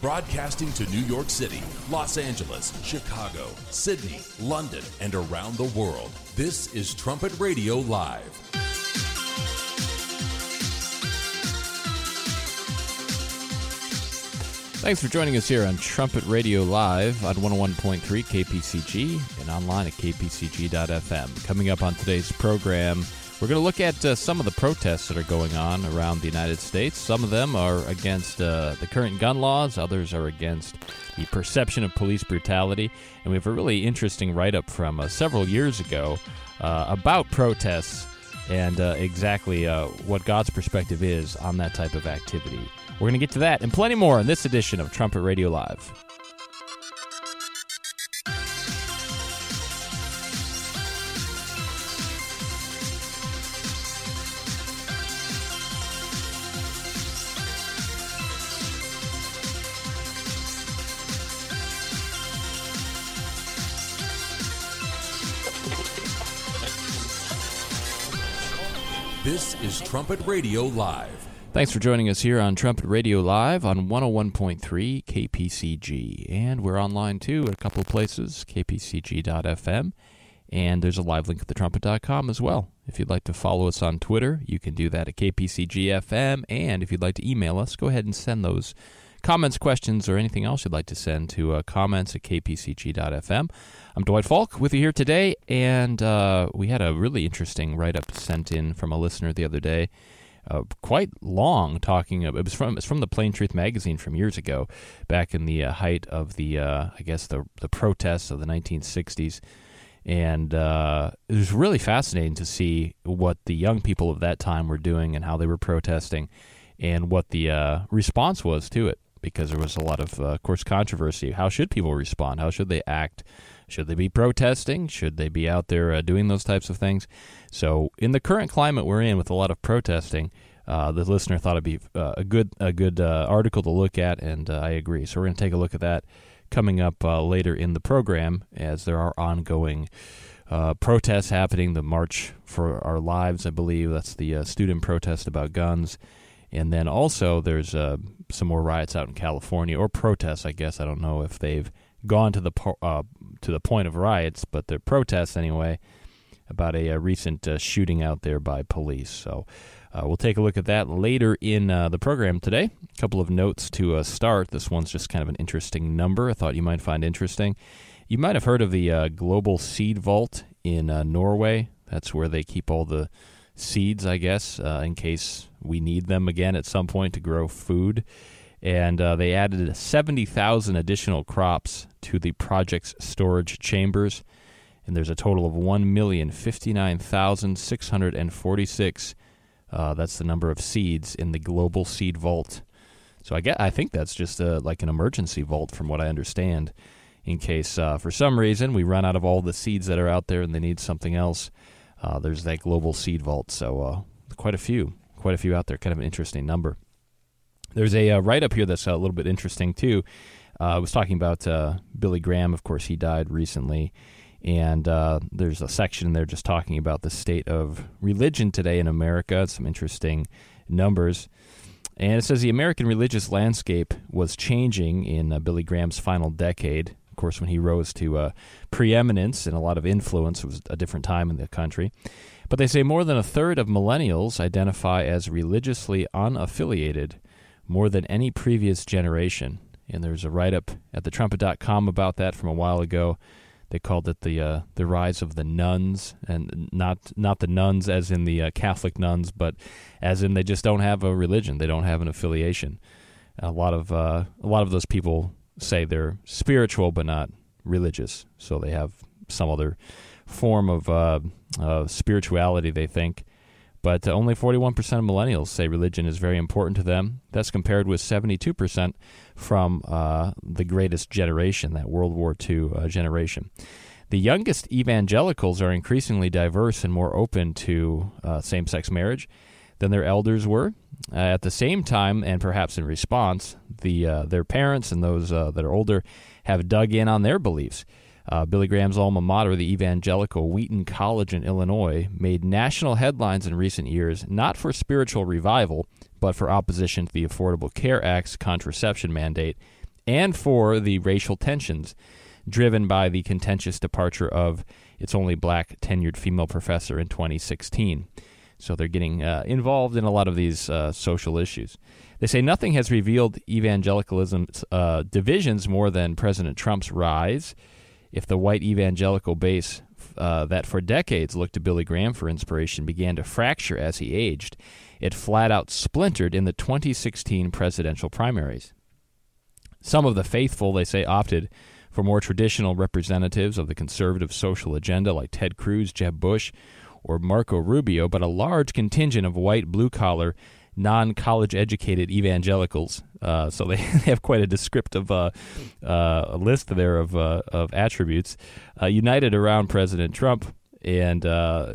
Broadcasting to New York City, Los Angeles, Chicago, Sydney, London, and around the world. This is Trumpet Radio Live. Thanks for joining us here on Trumpet Radio Live on 101.3 KPCG and online at kpcg.fm. Coming up on today's program, we're going to look at uh, some of the protests that are going on around the United States. Some of them are against uh, the current gun laws, others are against the perception of police brutality. And we have a really interesting write up from uh, several years ago uh, about protests and uh, exactly uh, what God's perspective is on that type of activity. We're going to get to that and plenty more in this edition of Trumpet Radio Live. This is Trumpet Radio Live. Thanks for joining us here on Trumpet Radio Live on 101.3 KPCG. And we're online too at a couple of places, kpcg.fm. And there's a live link at thetrumpet.com as well. If you'd like to follow us on Twitter, you can do that at kpcgfm. And if you'd like to email us, go ahead and send those comments, questions, or anything else you'd like to send to uh, comments at kpcg.fm. I'm Dwight Falk with you here today, and uh, we had a really interesting write up sent in from a listener the other day. Uh, quite long talking. It was from it's from the Plain Truth magazine from years ago, back in the uh, height of the uh, I guess the the protests of the 1960s, and uh, it was really fascinating to see what the young people of that time were doing and how they were protesting, and what the uh, response was to it. Because there was a lot of, uh, of course, controversy. How should people respond? How should they act? Should they be protesting? Should they be out there uh, doing those types of things? So, in the current climate we're in, with a lot of protesting, uh, the listener thought it'd be uh, a good a good uh, article to look at, and uh, I agree. So, we're going to take a look at that coming up later in the program, as there are ongoing protests happening. The March for Our Lives, I believe, that's the student protest about guns. And then also, there's some more riots out in California, or protests, I guess. I don't know if they've gone to the uh, to the point of riots, but they're protests anyway about a, a recent uh, shooting out there by police. So uh, we'll take a look at that later in uh, the program today. A couple of notes to uh, start. This one's just kind of an interesting number. I thought you might find interesting. You might have heard of the uh, Global Seed Vault in Norway. That's where they keep all the seeds, I guess, in case we need them again at some point to grow food and uh, they added 70,000 additional crops to the project's storage chambers. And there's a total of 1,059,646. Uh, that's the number of seeds in the global seed vault. So I get, I think that's just a, like an emergency vault, from what I understand, in case uh, for some reason we run out of all the seeds that are out there and they need something else. Uh, there's that global seed vault. So uh, quite a few, quite a few out there. Kind of an interesting number. There's a uh, write up here that's a little bit interesting too. Uh, I was talking about Billy Graham. Of course, he died recently, and there's a section there just talking about the state of religion today in America. Some interesting numbers. And it says the American religious landscape was changing in uh, Billy Graham's final decade. Course, when he rose to uh, preeminence and a lot of influence, it was a different time in the country. But they say more than a third of millennials identify as religiously unaffiliated more than any previous generation. And there's a write up at thetrumpet.com about that from a while ago. They called it the uh, the rise of the nones, and not not the nones as in the uh, Catholic nuns, but as in they just don't have a religion, they don't have an affiliation. A lot of uh, a lot of those people say they're spiritual but not religious, so they have some other form of uh, spirituality. They think, but uh, only 41% of millennials say religion is very important to them. That's compared with 72% from uh, the greatest generation, that World War II uh, generation. The youngest evangelicals are increasingly diverse and more open to uh, same sex marriage than their elders were. Uh, at the same time, and perhaps in response, the, uh, their parents and those that are older have dug in on their beliefs. Uh, Billy Graham's alma mater, the evangelical Wheaton College in Illinois, made national headlines in recent years not for spiritual revival, but for opposition to the Affordable Care Act's contraception mandate and for the racial tensions driven by the contentious departure of its only black tenured female professor in 2016. So they're getting uh, involved in a lot of these uh, social issues. They say nothing has revealed evangelicalism's uh, divisions more than President Trump's rise. If the white evangelical base uh, that for decades looked to Billy Graham for inspiration began to fracture as he aged, it flat out splintered in the 2016 presidential primaries. Some of the faithful, they say, opted for more traditional representatives of the conservative social agenda like Ted Cruz, Jeb Bush, or Marco Rubio, but a large contingent of white, blue collar, non college educated evangelicals. Uh, so they, have quite a descriptive uh, uh, list there of, uh, of attributes, uh, united around President Trump. And uh,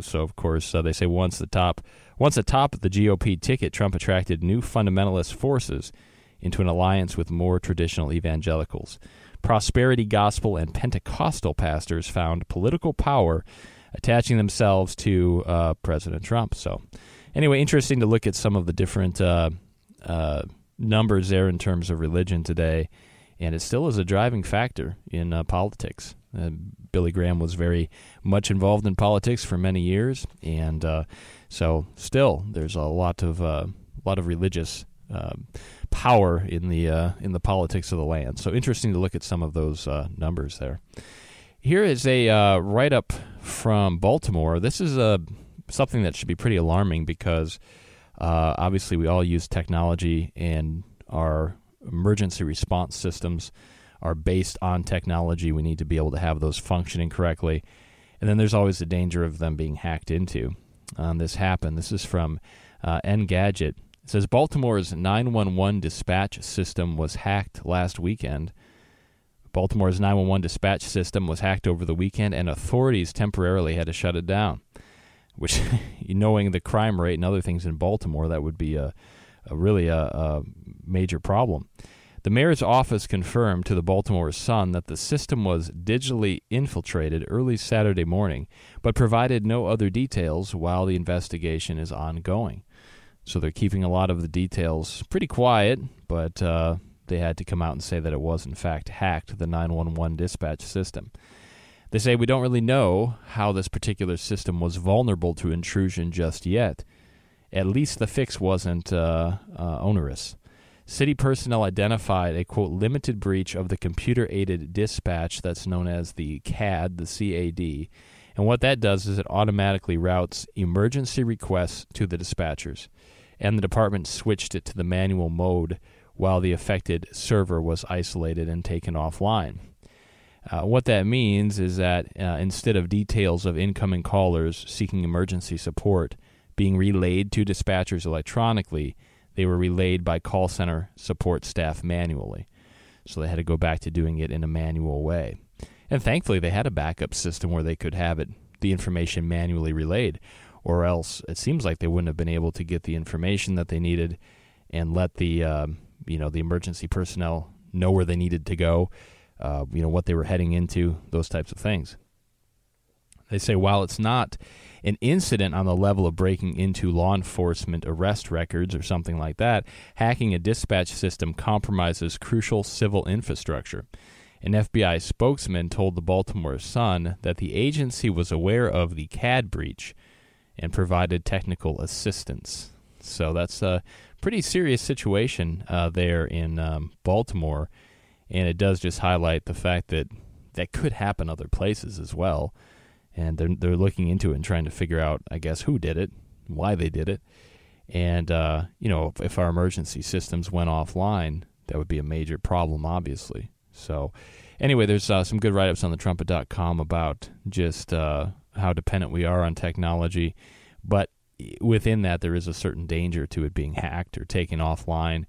so, of course, they say once the top, once atop the GOP ticket, Trump attracted new fundamentalist forces into an alliance with more traditional evangelicals. Prosperity gospel and Pentecostal pastors found political power attaching themselves to uh, President Trump. So, anyway, interesting to look at some of the different uh, uh, numbers there in terms of religion today, and it still is a driving factor in uh, politics. Uh, Billy Graham was very much involved in politics for many years, and uh, so still there's a lot of a lot of religious power in the in the politics of the land. So interesting to look at some of those numbers there. Here is a uh, write up from Baltimore. This is a uh, something that should be pretty alarming because uh, obviously we all use technology and our emergency response systems are based on technology. We need to be able to have those functioning correctly. And then there's always the danger of them being hacked into. Um, this happened. This is from uh, Engadget. It says Baltimore's 911 dispatch system was hacked last weekend Baltimore's 911 dispatch system was hacked over the weekend, and authorities temporarily had to shut it down. Which, knowing the crime rate and other things in Baltimore, that would be a, a really a, a major problem. The mayor's office confirmed to the Baltimore Sun that the system was digitally infiltrated early Saturday morning, but provided no other details while the investigation is ongoing. So they're keeping a lot of the details pretty quiet, but uh, they had to come out and say that it was, in fact, hacked the 911 dispatch system. They say we don't really know how this particular system was vulnerable to intrusion just yet. At least the fix wasn't uh, uh, onerous. City personnel identified a quote limited breach of the computer aided dispatch that's known as the CAD, the CAD. And what that does is it automatically routes emergency requests to the dispatchers. And the department switched it to the manual mode while the affected server was isolated and taken offline. Uh, what that means is that uh, instead of details of incoming callers seeking emergency support being relayed to dispatchers electronically, they were relayed by call center support staff manually. So they had to go back to doing it in a manual way. And thankfully, they had a backup system where they could have it, the information manually relayed, or else it seems like they wouldn't have been able to get the information that they needed and let the um, you know the emergency personnel know where they needed to go, uh, you know what they were heading into, those types of things. They say while it's not an incident on the level of breaking into law enforcement arrest records or something like that, hacking a dispatch system compromises crucial civil infrastructure. An FBI spokesman told the Baltimore Sun that the agency was aware of the CAD breach and provided technical assistance. So that's a pretty serious situation uh, there in um, Baltimore, and it does just highlight the fact that that could happen other places as well. And they're they're looking into it and trying to figure out, I guess, who did it, why they did it, and uh, you know, if, if our emergency systems went offline, that would be a major problem, obviously. So, anyway, there's uh, some good write ups on the trumpet.com about just uh, how dependent we are on technology. But within that, there is a certain danger to it being hacked or taken offline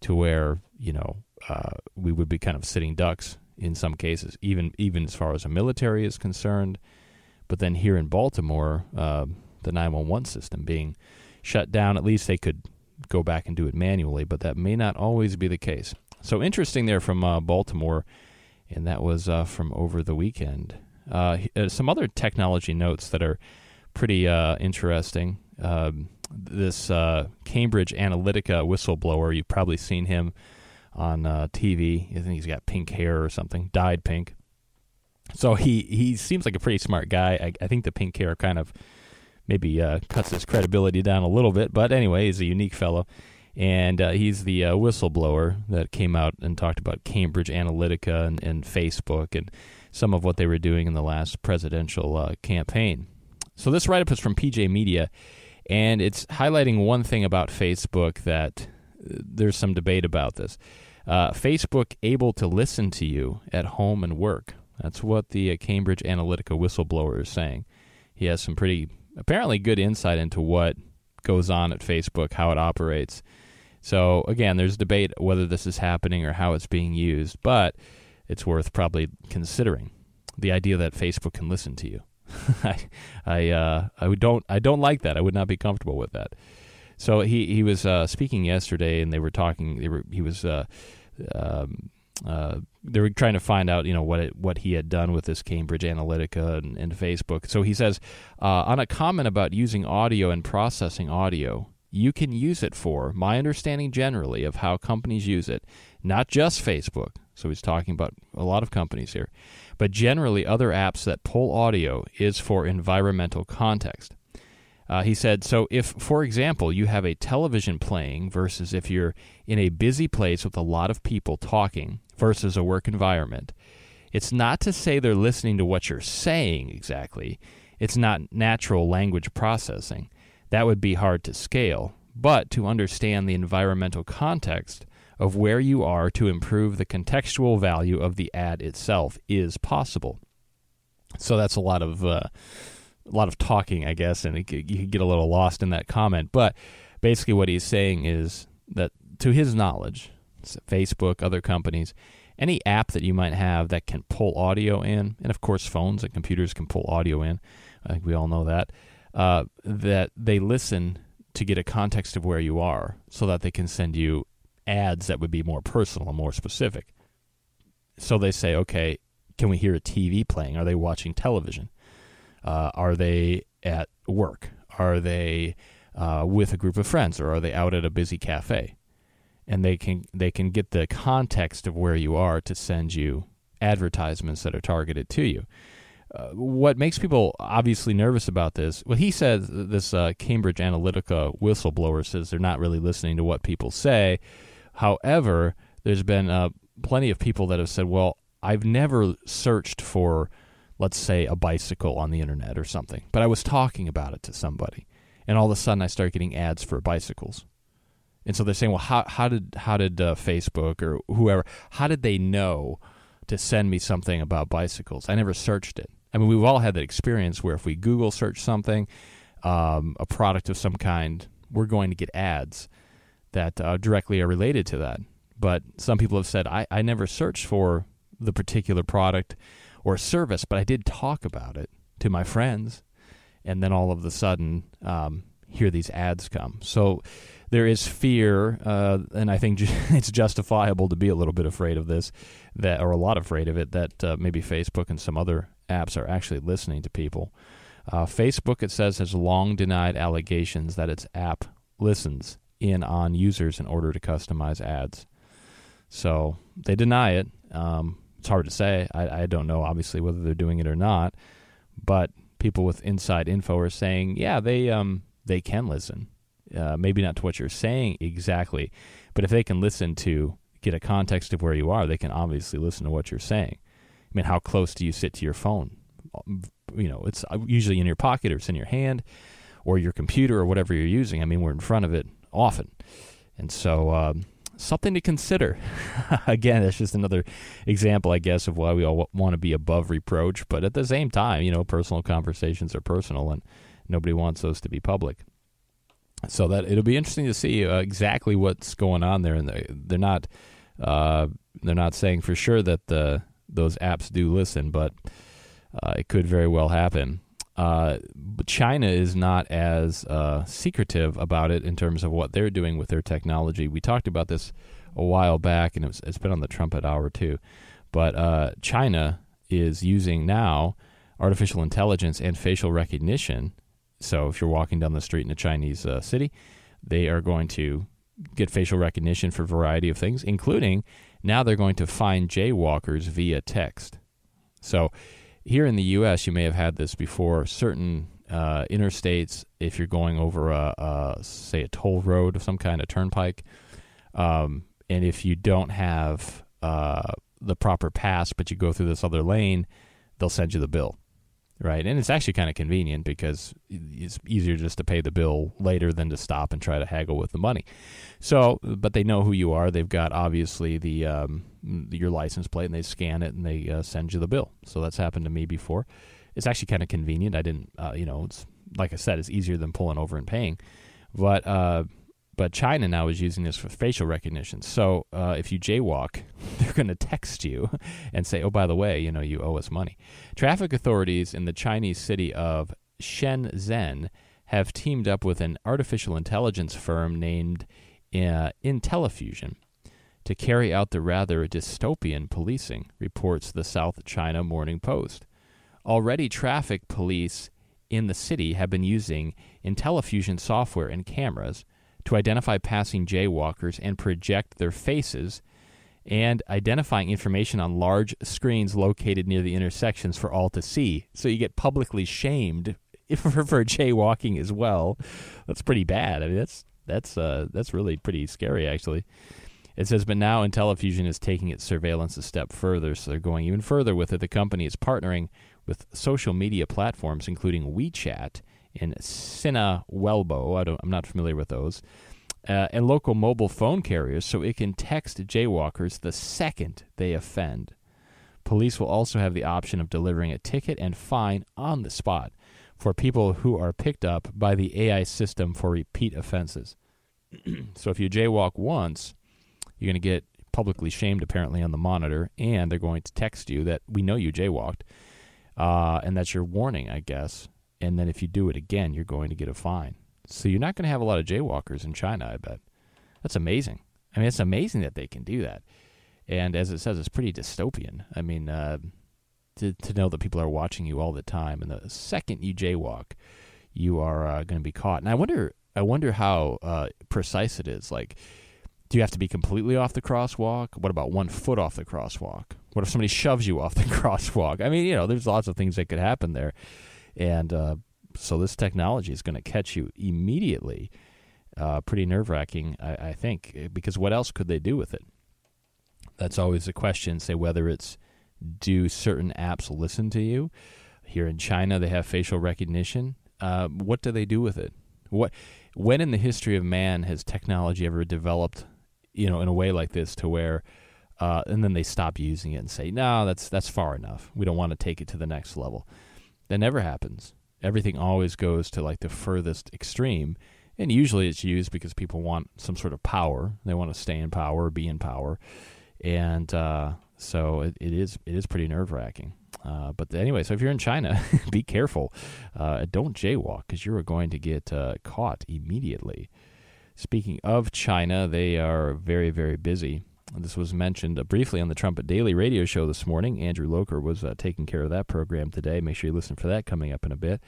to where, you know, uh, we would be kind of sitting ducks in some cases, even even as far as the military is concerned. But then here in Baltimore, uh, the 911 system being shut down, at least they could go back and do it manually, but that may not always be the case. So interesting there from uh, Baltimore, and that was uh, from over the weekend. Uh, uh, some other technology notes that are pretty interesting. Um, this uh, Cambridge Analytica whistleblower, you've probably seen him on uh, TV. I think he's got pink hair or something, dyed pink. So he he seems like a pretty smart guy. I, I think the pink hair kind of maybe uh, cuts his credibility down a little bit, but anyway, he's a unique fellow. And uh, he's the uh, whistleblower that came out and talked about Cambridge Analytica and, and, Facebook and some of what they were doing in the last presidential uh, campaign. So this write up is from PJ Media, and it's highlighting one thing about Facebook that uh, there's some debate about this. Uh, Facebook able to listen to you at home and work. That's what the uh, Cambridge Analytica whistleblower is saying. He has some pretty apparently good insight into what goes on at Facebook, how it operates. So again, there's debate whether this is happening or how it's being used, but it's worth probably considering the idea that Facebook can listen to you. I I uh, I don't I don't like that. I would not be comfortable with that. So he he was uh, speaking yesterday, and they were talking. They were he was uh, um, uh, they were trying to find out, you know, what it, what he had done with this Cambridge Analytica and, and Facebook. So he says uh, on a comment about using audio and processing audio, you can use it for my understanding generally of how companies use it, not just Facebook. So he's talking about a lot of companies here, but generally other apps that pull audio is for environmental context. Uh, he said, so if, for example, you have a television playing versus if you're in a busy place with a lot of people talking versus a work environment, it's not to say they're listening to what you're saying exactly. It's not natural language processing. That would be hard to scale. But to understand the environmental context of where you are to improve the contextual value of the ad itself is possible. So that's a lot of. Uh, a lot of talking, I guess, and could, you could get a little lost in that comment. But basically, what he's saying is that, to his knowledge, Facebook, other companies, any app that you might have that can pull audio in, and of course, phones and computers can pull audio in. I think we all know that. Uh, that they listen to get a context of where you are, so that they can send you ads that would be more personal and more specific. So they say, okay, can we hear a TV playing? Are they watching television? Uh, are they at work? Are they uh, with a group of friends, or are they out at a busy cafe? And they can they can get the context of where you are to send you advertisements that are targeted to you. Uh, what makes people obviously nervous about this? Well, he says this uh, Cambridge Analytica whistleblower says they're not really listening to what people say. However, there's been uh, plenty of people that have said, "Well, I've never searched for." let's say, a bicycle on the internet or something, but I was talking about it to somebody, and all of a sudden I start getting ads for bicycles. And so they're saying, well, how, how did how did uh, Facebook or whoever how did they know to send me something about bicycles? I never searched it. I mean, we've all had that experience where if we Google search something, um, a product of some kind, we're going to get ads that uh, directly are related to that. But some people have said, I, I never searched for the particular product or service, but I did talk about it to my friends, and then all of a sudden, um, here these ads come. So there is fear, uh, and I think it's justifiable to be a little bit afraid of this, that or a lot afraid of it. That uh, maybe Facebook and some other apps are actually listening to people. Uh, Facebook, it says, has long denied allegations that its app listens in on users in order to customize ads. So they deny it. Um, it's hard to say. I, I don't know, obviously, whether they're doing it or not. But people with inside info are saying, yeah, they um, they can listen. Uh, maybe not to what you're saying exactly, but if they can listen to get a context of where you are, they can obviously listen to what you're saying. I mean, how close do you sit to your phone? You know, it's usually in your pocket or it's in your hand or your computer or whatever you're using. I mean, we're in front of it often. And so, um, something to consider. Again, that's just another example, I guess, of why we all want to be above reproach. But at the same time, you know, personal conversations are personal, and nobody wants those to be public. So that it'll be interesting to see uh, exactly what's going on there, and they're not uh, they're not saying for sure that the those apps do listen, but uh, it could very well happen. Uh, China is not as uh, secretive about it in terms of what they're doing with their technology. We talked about this a while back, and it was, it's been on the trumpet hour too. But uh, China is using now artificial intelligence and facial recognition. So if you're walking down the street in a Chinese uh, city, they are going to get facial recognition for a variety of things, including now they're going to find jaywalkers via text. So here in the U.S., you may have had this before. Certain uh, interstates, if you're going over a, a, say a toll road of some kind, of turnpike, um, and if you don't have uh, the proper pass, but you go through this other lane, they'll send you the bill right? And it's actually kind of convenient because it's easier just to pay the bill later than to stop and try to haggle with the money. So, but they know who you are. They've got obviously the um, your license plate, and they scan it and they uh, send you the bill. So that's happened to me before. It's actually kind of convenient. I didn't, uh, you know, it's like I said, it's easier than pulling over and paying. But uh, but China now is using this for facial recognition. So uh, if you jaywalk, they're going to text you and say, "Oh, by the way, you know you owe us money." Traffic authorities in the Chinese city of Shenzhen have teamed up with an artificial intelligence firm named uh, Intellifusion to carry out the rather dystopian policing, reports the South China Morning Post. Already, traffic police in the city have been using Intellifusion software and cameras to identify passing jaywalkers and project their faces, and identifying information on large screens located near the intersections for all to see. So you get publicly shamed for, for jaywalking as well. That's pretty bad. I mean, that's that's uh, that's really pretty scary, actually. It says, but now Intellifusion is taking its surveillance a step further, so they're going even further with it. The company is partnering with social media platforms, including WeChat in Sina Weibo. I am not familiar with those. Uh, and local mobile phone carriers so it can text jaywalkers the second they offend. Police will also have the option of delivering a ticket and fine on the spot for people who are picked up by the AI system for repeat offenses. so if you jaywalk once, you're going to get publicly shamed apparently on the monitor, and they're going to text you that we know you jaywalked, uh, and that's your warning, I guess and then if you do it again, you're going to get a fine. So you're not going to have a lot of jaywalkers in China, I bet. That's amazing. I mean, it's amazing that they can do that. And as it says, it's pretty dystopian. I mean, uh, to to know that people are watching you all the time, and the second you jaywalk, you are uh, going to be caught. And I wonder, I wonder how uh, precise it is. Like, do you have to be completely off the crosswalk? What about one foot off the crosswalk? What if somebody shoves you off the crosswalk? I mean, you know, there's lots of things that could happen there and uh, so this technology is going to catch you immediately. Uh, pretty nerve wracking, I, I, think, because what else could they do with it? That's always a question. Say whether it's do certain apps listen to you? Here in China, they have facial recognition. Uh, what do they do with it? What when in the history of man has technology ever developed, you know, in a way like this to where, uh, and then they stop using it and say, no, that's that's far enough. We don't want to take it to the next level. That never happens. Everything always goes to like the furthest extreme. And usually it's used because people want some sort of power. They want to stay in power be in power. And uh, so it, it is it is pretty nerve wracking. Uh, but anyway, so if you're in China, be careful. Uh, don't jaywalk because you're going to get uh, caught immediately. Speaking of China, they are very, very busy. This was mentioned uh, briefly on the Trumpet Daily radio show this morning. Andrew Locher was uh, taking care of that program today. Make sure you listen for that coming up in a bit.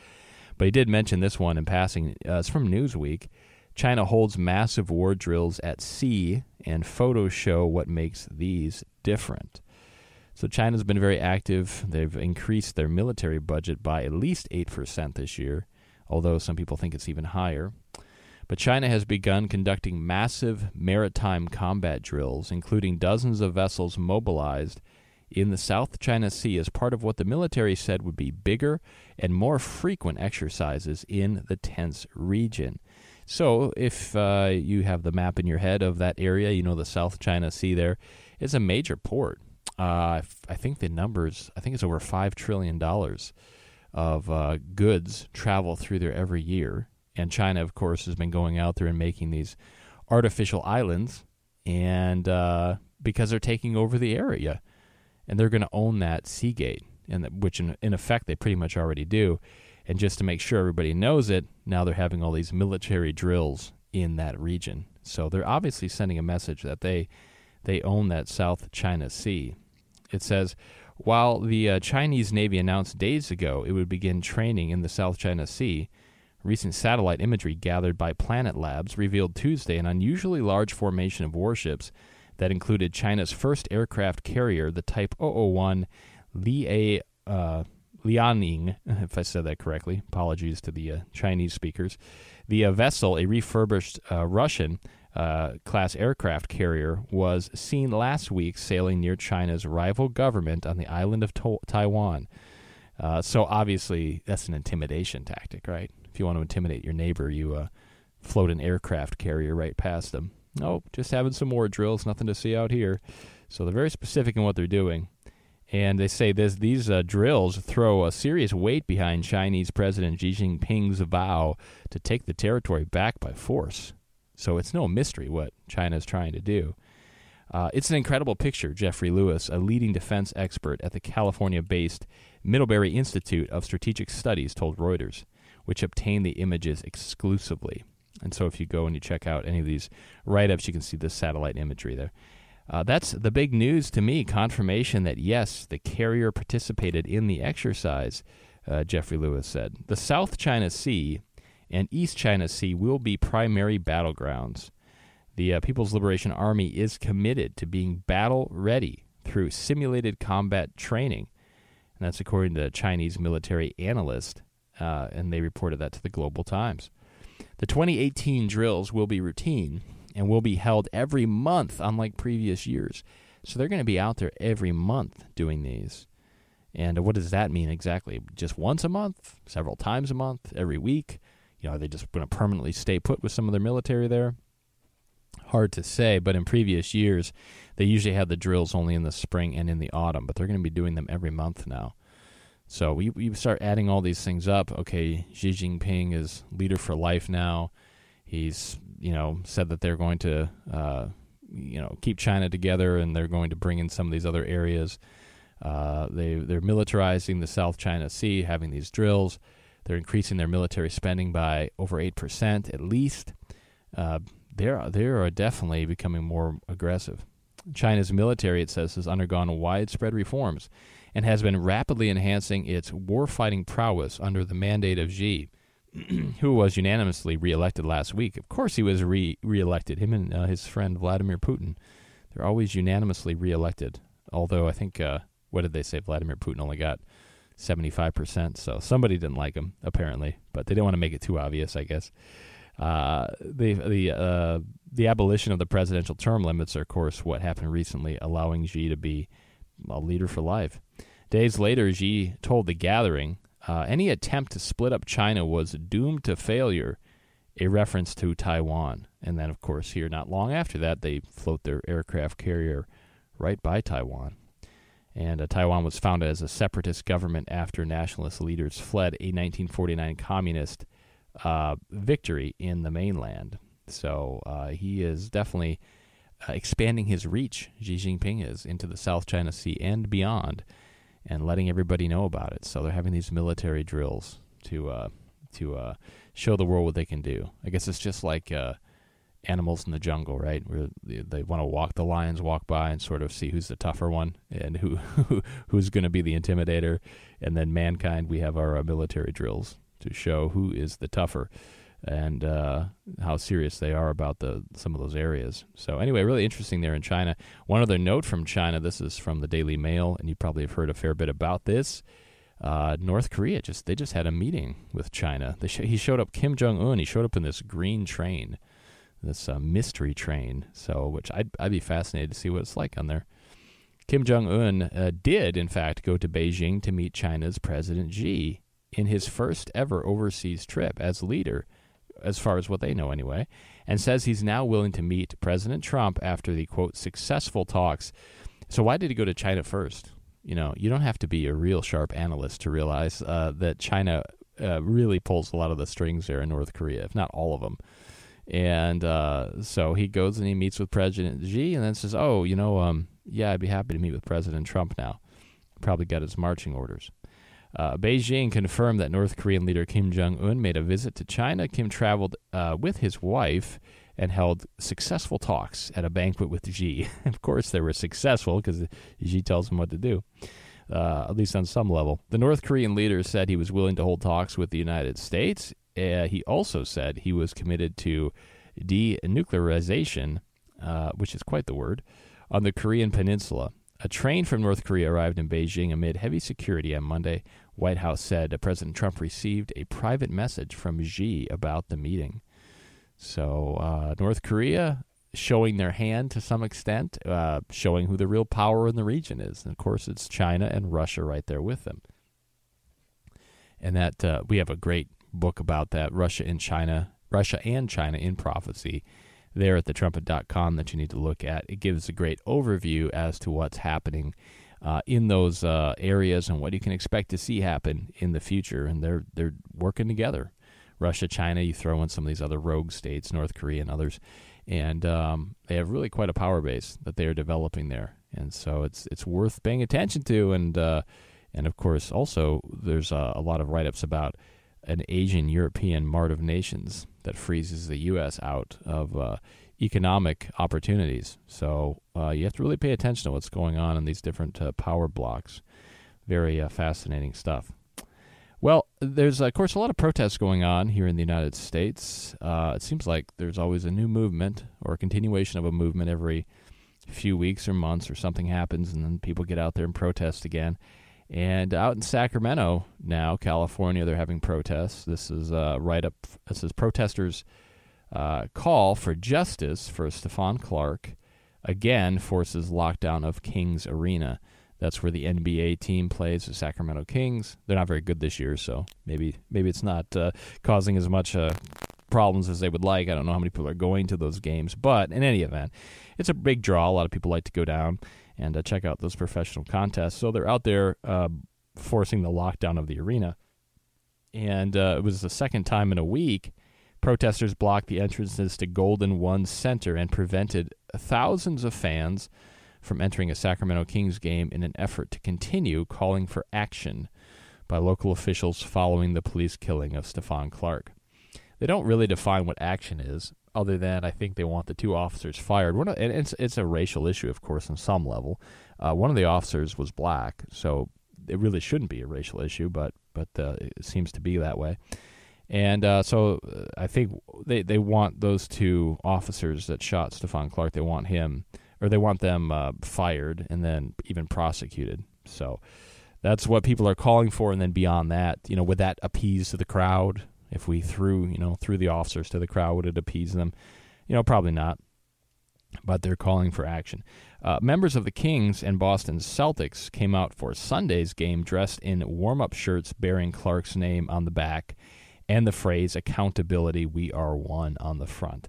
But he did mention this one in passing. Uh, it's from Newsweek. China holds massive war drills at sea, and photos show what makes these different. So China's been very active. They've increased their military budget by at least 8% this year, although some people think it's even higher. But China has begun conducting massive maritime combat drills, including dozens of vessels mobilized in the South China Sea as part of what the military said would be bigger and more frequent exercises in the tense region. So, if uh, you have the map in your head of that area, you know the South China Sea there is a major port. Uh, I think the numbers, I think it's over $5 trillion of uh, goods travel through there every year and China, of course, has been going out there and making these artificial islands, and uh, because they're taking over the area, and they're going to own that Seagate, and the, which in, in effect they pretty much already do. And just to make sure everybody knows it, now they're having all these military drills in that region. So they're obviously sending a message that they they own that South China Sea. It says while the uh, Chinese Navy announced days ago it would begin training in the South China Sea, Recent satellite imagery gathered by Planet Labs revealed Tuesday an unusually large formation of warships that included China's first aircraft carrier, the Type 001 Li uh, Liaoning, if I said that correctly. Apologies to the uh, Chinese speakers. The uh, vessel, a refurbished uh, Russian uh, class aircraft carrier, was seen last week sailing near China's rival government on the island of to- Taiwan. Uh, so obviously, that's an intimidation tactic, right? If you want to intimidate your neighbor, you uh, float an aircraft carrier right past them. Nope, just having some more drills, nothing to see out here. So they're very specific in what they're doing. And they say this, these uh, drills throw a serious weight behind Chinese President Xi Jinping's vow to take the territory back by force. So it's no mystery what China is trying to do. Uh, it's an incredible picture, Jeffrey Lewis, a leading defense expert at the California based Middlebury Institute of Strategic Studies, told Reuters, which obtain the images exclusively. And so if you go and you check out any of these write ups, you can see the satellite imagery there. Uh, that's the big news to me confirmation that yes, the carrier participated in the exercise, uh, Jeffrey Lewis said. The South China Sea and East China Sea will be primary battlegrounds. The uh, People's Liberation Army is committed to being battle ready through simulated combat training. And that's according to Chinese military analyst, uh, and they reported that to the Global Times. The 2018 drills will be routine and will be held every month, unlike previous years. So they're going to be out there every month doing these. And what does that mean exactly? Just once a month, several times a month, every week? You know, are they just going to permanently stay put with some of their military there? Hard to say, but in previous years, they usually had the drills only in the spring and in the autumn, but they're going to be doing them every month now. So we, we start adding all these things up. Okay, Xi Jinping is leader for life now. He's you know said that they're going to uh, you know keep China together and they're going to bring in some of these other areas. Uh, they they're militarizing the South China Sea, having these drills. They're increasing their military spending by over eight percent at least. Uh, they're they are definitely becoming more aggressive. China's military, it says, has undergone widespread reforms and has been rapidly enhancing its warfighting prowess under the mandate of Xi, who was unanimously reelected last week. Of course, he was re reelected. Him and uh, his friend Vladimir Putin, they're always unanimously reelected. Although I think, uh, what did they say? Vladimir Putin only got 75%. So somebody didn't like him, apparently, but they didn't want to make it too obvious, I guess. Uh, the the uh, the abolition of the presidential term limits are, of course, what happened recently, allowing Xi to be a leader for life. Days later, Xi told the gathering uh, any attempt to split up China was doomed to failure, a reference to Taiwan. And then, of course, here not long after that, they float their aircraft carrier right by Taiwan. And uh, Taiwan was founded as a separatist government after nationalist leaders fled a 1949 communist uh, victory in the mainland. So uh, he is definitely uh, expanding his reach, Xi Jinping is, into the South China Sea and beyond and letting everybody know about it. So they're having these military drills to uh, to uh, show the world what they can do. I guess it's just like uh, animals in the jungle, right? Where they, want to walk the lions walk by and sort of see who's the tougher one and who who's going to be the intimidator. And then mankind, we have our uh, military drills to show who is the tougher and uh, how serious they are about the some of those areas. So anyway, really interesting there in China. One other note from China. This is from the Daily Mail, and you probably have heard a fair bit about this. Uh, North Korea just they just had a meeting with China. Sh- he showed up. Kim Jong Un. He showed up in this green train, this uh, mystery train. So which I'd I'd be fascinated to see what it's like on there. Kim Jong Un uh, did in fact go to Beijing to meet China's President Xi in his first ever overseas trip as leader as far as what they know anyway, and says he's now willing to meet President Trump after the quote successful talks. So why did he go to China first? You know, you don't have to be a real sharp analyst to realize uh, that China uh, really pulls a lot of the strings there in North Korea, if not all of them. And uh, so he goes and he meets with President Xi, and then says, "Oh, you know, um, yeah, I'd be happy to meet with President Trump now." Probably got his marching orders. Uh, Beijing confirmed that North Korean leader Kim Jong un made a visit to China. Kim traveled uh, with his wife and held successful talks at a banquet with Xi. of course, they were successful because Xi tells him what to do, uh, at least on some level. The North Korean leader said he was willing to hold talks with the United States uh, he also said he was committed to denuclearization, uh, which is quite the word, on the Korean Peninsula. A train from North Korea arrived in Beijing amid heavy security on Monday. White House said President Trump received a private message from Xi about the meeting. So, uh, North Korea showing their hand to some extent, uh, showing who the real power in the region is. And of course, it's China and Russia right there with them. And that uh, we have a great book about that Russia and China, Russia and China in prophecy there at thetrumpet.com that you need to look at. It gives a great overview as to what's happening uh, in those uh, areas and what you can expect to see happen in the future. And they're they're working together. Russia, China, you throw in some of these other rogue states, North Korea and others, and um, they have really quite a power base that they are developing there. And so it's it's worth paying attention to. And uh, and of course, also there's a, a lot of write ups about an Asian European mart of nations that freezes the U.S. out of uh, economic opportunities. So uh, you have to really pay attention to what's going on in these different uh, power blocks. Very uh, fascinating stuff. Well, there's of course a lot of protests going on here in the United States. Uh, it seems like there's always a new movement or a continuation of a movement every few weeks or months, or something happens, and then people get out there and protest again. And out in Sacramento now, California, they're having protests. This is uh, right up. This is protesters' uh, call for justice for Stephon Clark. Again, forces lockdown of Kings Arena. That's where the NBA team plays, the Sacramento Kings. They're not very good this year, so maybe maybe it's not uh, causing as much uh, problems as they would like. I don't know how many people are going to those games, but in any event, it's a big draw. A lot of people like to go down and uh, check out those professional contests. So they're out there uh, forcing the lockdown of the arena. And uh, it was the second time in a week protesters blocked the entrances to Golden One Center and prevented thousands of fans from entering a Sacramento Kings game in an effort to continue calling for action by local officials following the police killing of Stephon Clark. They don't really define what action is, other than I think they want the two officers fired. One, and it's it's a racial issue, of course, on some level. Uh, one of the officers was black, so it really shouldn't be a racial issue, but but uh, it seems to be that way. And uh, so uh, I think they, they want those two officers that shot Stephon Clark. They want him, or they want them uh, fired and then even prosecuted. So that's what people are calling for. And then beyond that, you know, would that appease the crowd? If we threw, you know, threw the officers to the crowd, would it appease them? You know, probably not. But they're calling for action. Uh, members of the Kings and Boston Celtics came out for Sunday's game dressed in warm up shirts bearing Clark's name on the back and the phrase accountability, we are one on the front.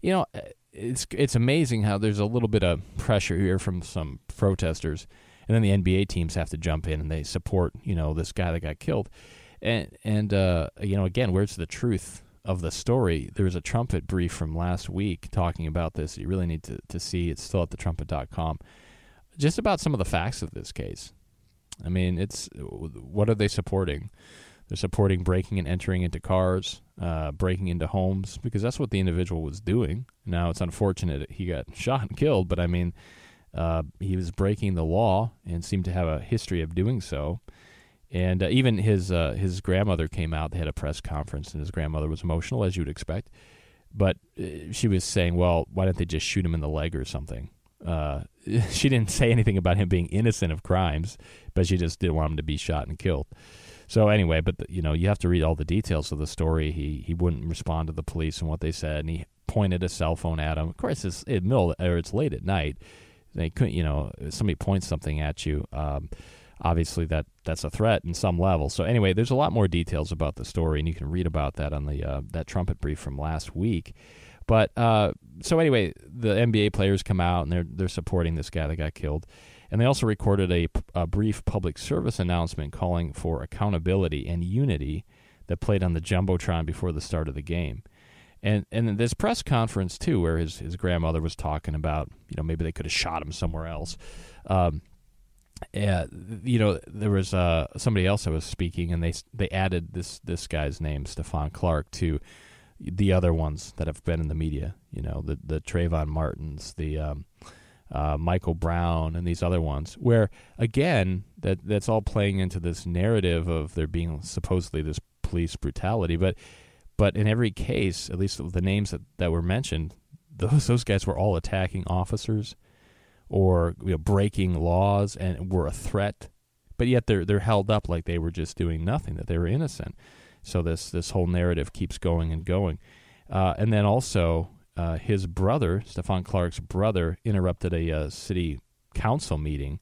You know, it's, it's amazing how there's a little bit of pressure here from some protesters, and then the NBA teams have to jump in and they support, you know, this guy that got killed and and uh, you know, again, where's the truth of the story? There was a trumpet brief from last week talking about this. You really need to, to see. It's still at thetrumpet.com. Just about some of the facts of this case. I mean, it's what are they supporting? They're supporting breaking and entering into cars, uh, breaking into homes, because that's what the individual was doing. Now, it's unfortunate he got shot and killed, but I mean, uh, he was breaking the law and seemed to have a history of doing so. And uh, even his uh, his grandmother came out. They had a press conference, and his grandmother was emotional, as you would expect. But uh, she was saying, "Well, why don't they just shoot him in the leg or something?" Uh, she didn't say anything about him being innocent of crimes, but she just didn't want him to be shot and killed. So anyway, but the, you know, you have to read all the details of the story. He he wouldn't respond to the police and what they said, and he pointed a cell phone at him. Of course, it's it middle or it's late at night. They couldn't, you know, somebody points something at you. Um, obviously that that's a threat in some level. So anyway, there's a lot more details about the story, and you can read about that on the uh, that trumpet brief from last week. But uh, so anyway, the NBA players come out and they're they're supporting this guy that got killed, and they also recorded a, a brief public service announcement calling for accountability and unity that played on the jumbotron before the start of the game. And and this press conference too, where his his grandmother was talking about, you know, maybe they could have shot him somewhere else. Um, yeah, you know, there was uh, somebody else that was speaking, and they they added this this guy's name, Stephon Clark, to the other ones that have been in the media. You know, the the Trayvon Martins, the um, uh, Michael Brown, and these other ones. Where again, that that's all playing into this narrative of there being supposedly this police brutality, but But in every case, at least the names that, that were mentioned, those those guys were all attacking officers or you know, breaking laws and were a threat. But yet they're they're held up like they were just doing nothing, that they were innocent. So this this whole narrative keeps going and going. Uh, and then also uh, his brother, Stephon Clark's brother, interrupted a uh, city council meeting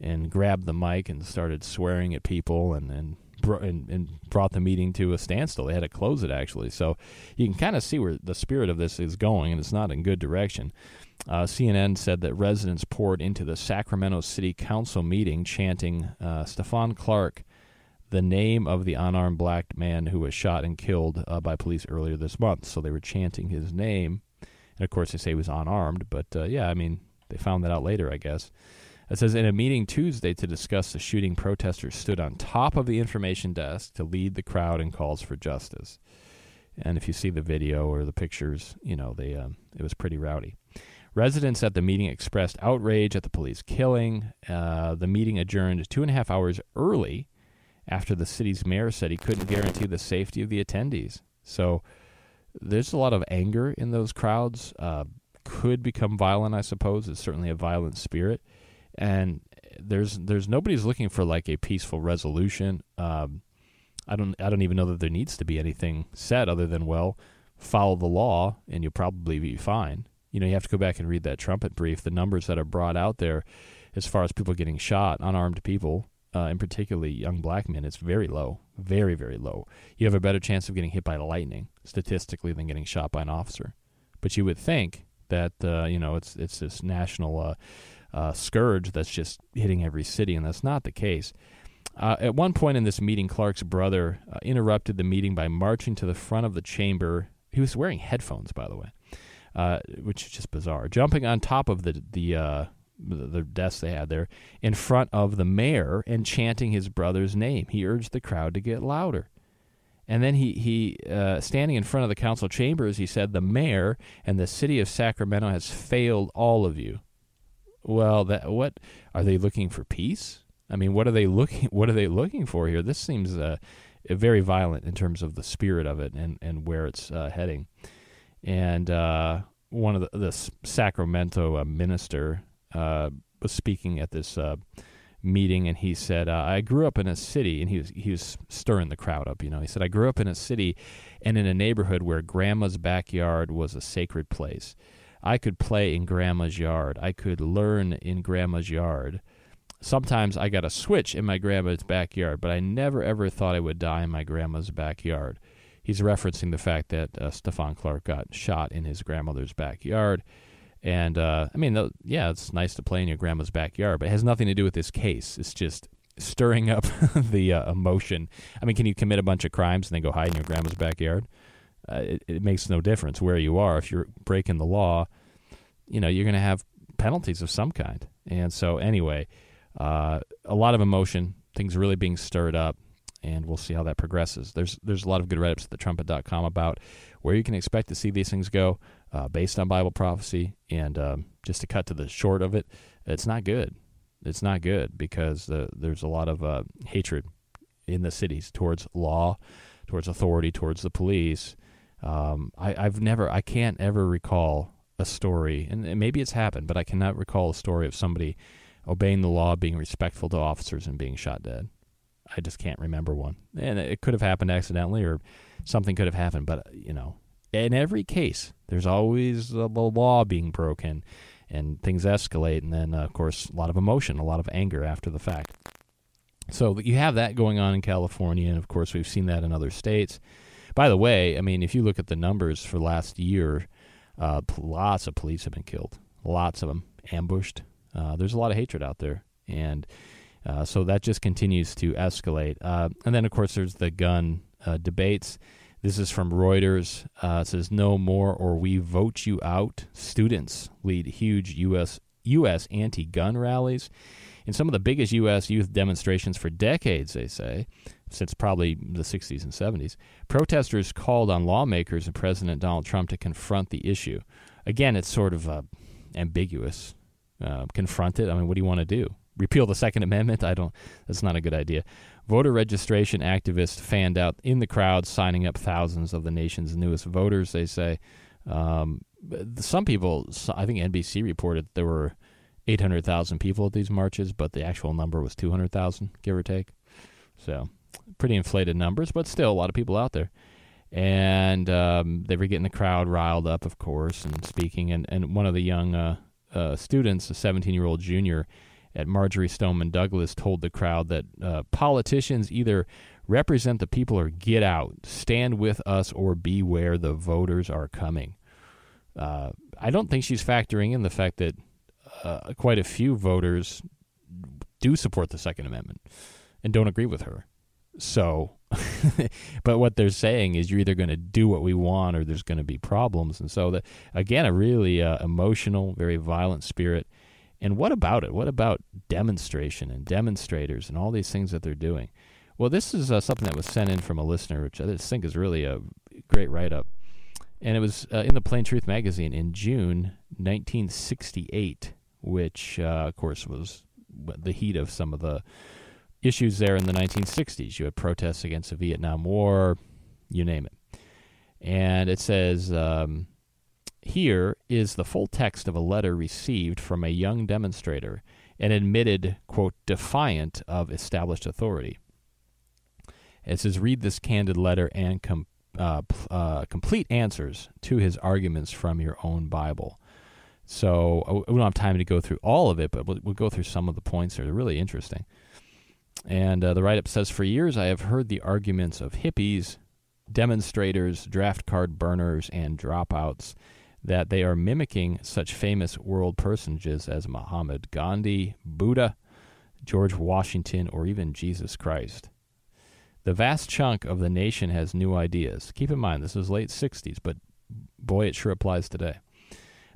and grabbed the mic and started swearing at people and and, and, and brought the meeting to a standstill. They had to close it actually. So you can kind of see where the spirit of this is going, and it's not in good direction. Uh, CNN said that residents poured into the Sacramento City Council meeting chanting uh, Stephon Clark, the name of the unarmed black man who was shot and killed uh, by police earlier this month. So they were chanting his name. And of course, they say he was unarmed, but uh, yeah, I mean, they found that out later, I guess. It says in a meeting Tuesday to discuss the shooting, protesters stood on top of the information desk to lead the crowd in calls for justice. And if you see the video or the pictures, you know they um, it was pretty rowdy. Residents at the meeting expressed outrage at the police killing. Uh, the meeting adjourned two and a half hours early after the city's mayor said he couldn't guarantee the safety of the attendees. So there's a lot of anger in those crowds. Uh, could become violent, I suppose. It's certainly a violent spirit, and there's there's nobody's looking for like a peaceful resolution. Um, I don't I don't even know that there needs to be anything said other than well, follow the law and you'll probably be fine. You know, you have to go back and read that trumpet brief. The numbers that are brought out there, as far as people getting shot, unarmed people, uh, and particularly young black men, it's very low, very very low. You have a better chance of getting hit by lightning statistically than getting shot by an officer. But you would think that uh, you know it's it's this national uh, uh, scourge that's just hitting every city, and that's not the case. Uh, at one point in this meeting, Clark's brother uh, interrupted the meeting by marching to the front of the chamber. He was wearing headphones, by the way, uh, which is just bizarre. Jumping on top of the the the desk they had there in front of the mayor and chanting his brother's name. He urged the crowd to get louder. And then he, he uh, standing in front of the council chambers, he said, The mayor and the city of Sacramento has failed all of you. Well, that what are they looking for peace? I mean, what are they looking what are they looking for here? This seems uh, very violent in terms of the spirit of it and, and where it's uh, heading. And uh, one of the, the Sacramento uh, minister uh, was speaking at this uh, meeting, and he said, uh, "I grew up in a city," and he was he was stirring the crowd up. You know, he said, "I grew up in a city, and in a neighborhood where Grandma's backyard was a sacred place. I could play in Grandma's yard. I could learn in Grandma's yard." Sometimes I got a switch in my grandma's backyard, but I never ever thought I would die in my grandma's backyard. He's referencing the fact that uh, Stephon Clark got shot in his grandmother's backyard. And uh, I mean, yeah, it's nice to play in your grandma's backyard, but it has nothing to do with this case. It's just stirring up the uh, emotion. I mean, can you commit a bunch of crimes and then go hide in your grandma's backyard? Uh, it, it, makes no difference where you are. If you're breaking the law, you know you're going to have penalties of some kind. And so, anyway, uh, a lot of emotion. Things really being stirred up, and we'll see how that progresses. There's there's a lot of good write-ups at thetrumpet.com about where you can expect to see these things go uh, based on Bible prophecy. And um, just to cut to the short of it, it's not good. It's not good because uh, there's a lot of uh, hatred in the cities towards law, towards authority, towards the police. Um, I, have never, I can't ever recall a story, and maybe it's happened, but I cannot recall a story of somebody obeying the law, being respectful to officers, and being shot dead. I just can't remember one. And it could have happened accidentally, or something could have happened, but you know, in every case, there's always the law being broken and things escalate. And then, uh, of course, a lot of emotion, a lot of anger after the fact. So you have that going on in California. And of course, we've seen that in other states. By the way, I mean, if you look at the numbers for last year, uh, lots of police have been killed, lots of them ambushed. Uh, there's a lot of hatred out there. And uh, so that just continues to escalate. Uh, and then, of course, there's the gun uh, debates. This is from Reuters. Uh, it says, "No more, or we vote you out." Students lead huge U.S. U.S. anti-gun rallies in some of the biggest U.S. youth demonstrations for decades. They say, since probably the 60s and 70s, protesters called on lawmakers and President Donald Trump to confront the issue. Again, it's sort of uh, ambiguous. Uh, confront it. I mean, what do you want to do? Repeal the Second Amendment. I don't. That's not a good idea. Voter registration activists fanned out in the crowd, signing up thousands of the nation's newest voters. They say um, some people. I think NBC reported there were 800,000 people at these marches, but the actual number was 200,000, give or take. So, pretty inflated numbers, but still a lot of people out there. And um, they were getting the crowd riled up, of course, and speaking. And, and one of the young uh, uh, students, a 17 year old junior at Marjory Stoneman Douglas, told the crowd that uh, politicians either represent the people or get out, stand with us, or beware the voters are coming. Uh, I don't think she's factoring in the fact that uh, quite a few voters do support the Second Amendment and don't agree with her. So, but what they're saying is you're either going to do what we want or there's going to be problems. And so, the, again, a really uh, emotional, very violent spirit. And what about it? What about demonstration and demonstrators and all these things that they're doing? Well, this is uh, something that was sent in from a listener, which I think is really a great write up. And it was uh, in the Plain Truth magazine in June 1968 which, uh, of course, was the heat of some of the issues there in the 1960s. You had protests against the Vietnam War, you name it. And it says um, here is the full text of a letter received from a young demonstrator an admitted, quote, defiant of established authority. It says, read this candid letter and com- uh, uh, complete answers to his arguments from your own Bible. So uh, we don't have time to go through all of it, but we'll, we'll go through some of the points that are really interesting. And uh, the write up says For years I have heard the arguments of hippies, demonstrators, draft card burners, and dropouts that they are mimicking such famous world personages as Muhammad, Gandhi, Buddha, George Washington, or even Jesus Christ. The vast chunk of the nation has new ideas. Keep in mind, this is late 60s, but boy, it sure applies today.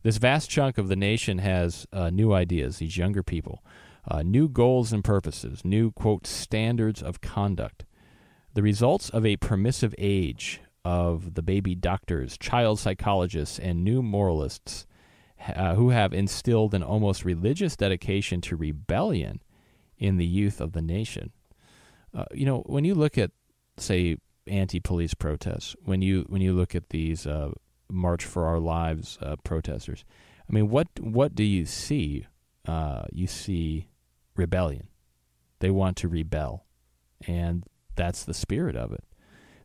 This vast chunk of the nation has uh, new ideas, these younger people, uh, new goals and purposes, new, quote, standards of conduct. The results of a permissive age of the baby doctors, child psychologists, and new moralists uh, who have instilled an almost religious dedication to rebellion in the youth of the nation. Uh, you know, when you look at, say, anti-police protests, when you when you look at these uh, March for Our Lives uh, protesters. I mean, what what do you see? Uh, you see rebellion. They want to rebel, and that's the spirit of it.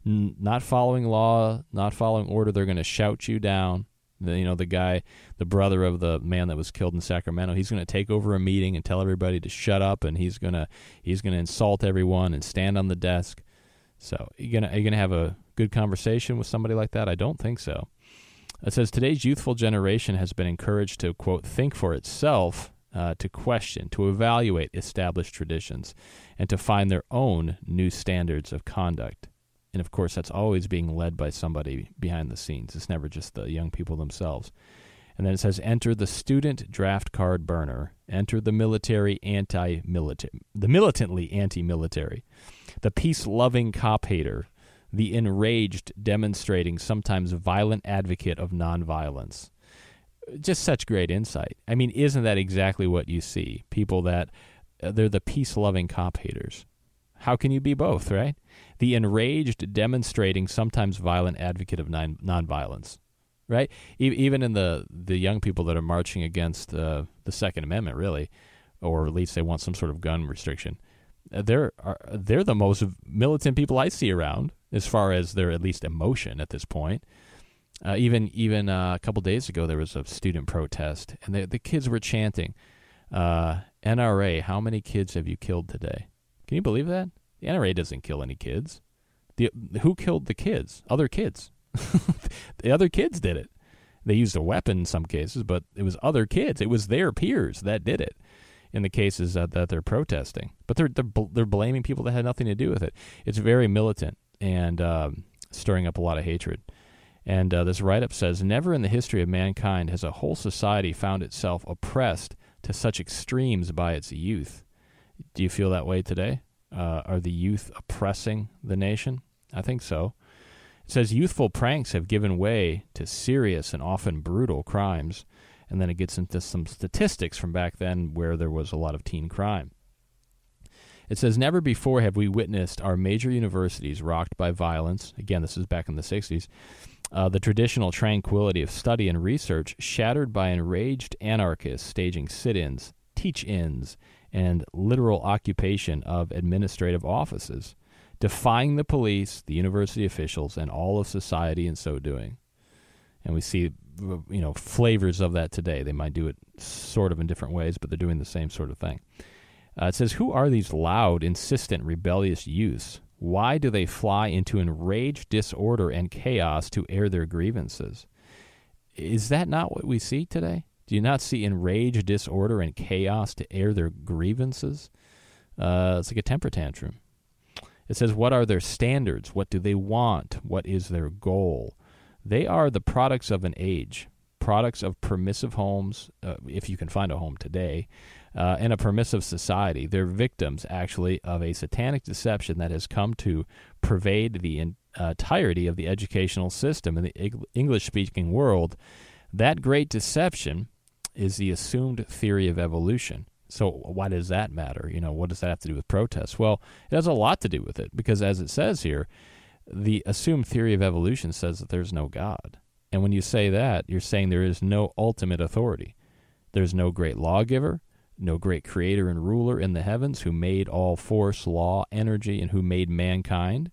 Not following law, not following order. They're going to shout you down. The, you know, the guy, the brother of the man that was killed in Sacramento, he's going to take over a meeting and tell everybody to shut up, and he's gonna he's gonna insult everyone and stand on the desk. So, you gonna are you gonna have a good conversation with somebody like that? I don't think so. It says today's youthful generation has been encouraged to, quote, think for itself, uh, to question, to evaluate established traditions, and to find their own new standards of conduct. And of course, that's always being led by somebody behind the scenes. It's never just the young people themselves. And then it says, enter the student draft card burner, enter the military anti military, the militantly anti military, the peace loving cop hater, the enraged, demonstrating, sometimes violent advocate of nonviolence. Just such great insight. I mean, isn't that exactly what you see? People that uh, they're the peace loving cop haters. How can you be both, right? The enraged, demonstrating, sometimes violent advocate of non- nonviolence, right? E- even in the, the young people that are marching against uh, the Second Amendment, really, or at least they want some sort of gun restriction, uh, they're, are, they're the most militant people I see around as far as their at least emotion at this point. Uh, even even uh, a couple days ago, there was a student protest, and the the kids were chanting, uh, "NRA, how many kids have you killed today?" Can you believe that? The NRA doesn't kill any kids. The who killed the kids? Other kids. the other kids did it. They used a weapon in some cases, but it was other kids. It was their peers that did it in the cases that, that they're protesting. But they're, they're they're blaming people that had nothing to do with it. It's very militant and um, stirring up a lot of hatred. And uh, this write up says Never in the history of mankind has a whole society found itself oppressed to such extremes by its youth. Do you feel that way today? Uh, are the youth oppressing the nation? I think so. It says youthful pranks have given way to serious and often brutal crimes, And then it gets into some statistics from back then where there was a lot of teen crime. It says, Never before have we witnessed our major universities rocked by violence. Again, this is back in the 60s. Uh, the traditional tranquility of study and research shattered by enraged anarchists staging sit ins, teach ins, and literal occupation of administrative offices, defying the police, the university officials, and all of society in so doing. And we see, you know, flavors of that today. They might do it sort of in different ways, but they're doing the same sort of thing. Uh, it says, Who are these loud, insistent, rebellious youths? Why do they fly into enraged disorder and chaos to air their grievances? Is that not what we see today? Do you not see enraged disorder and chaos to air their grievances? Uh, it's like a temper tantrum. It says, What are their standards? What do they want? What is their goal? They are the products of an age, products of permissive homes, uh, if you can find a home today, uh, in a permissive society. They're victims, actually, of a satanic deception that has come to pervade the in, uh, entirety of the educational system in the English speaking world. That great deception is the assumed theory of evolution. So why does that matter? You know, what does that have to do with protests? Well, it has a lot to do with it because as it says here, the assumed theory of evolution says that there's no God. And when you say that, you're saying there is no ultimate authority. There's no great lawgiver, no great creator and ruler in the heavens who made all force, law, energy, and who made mankind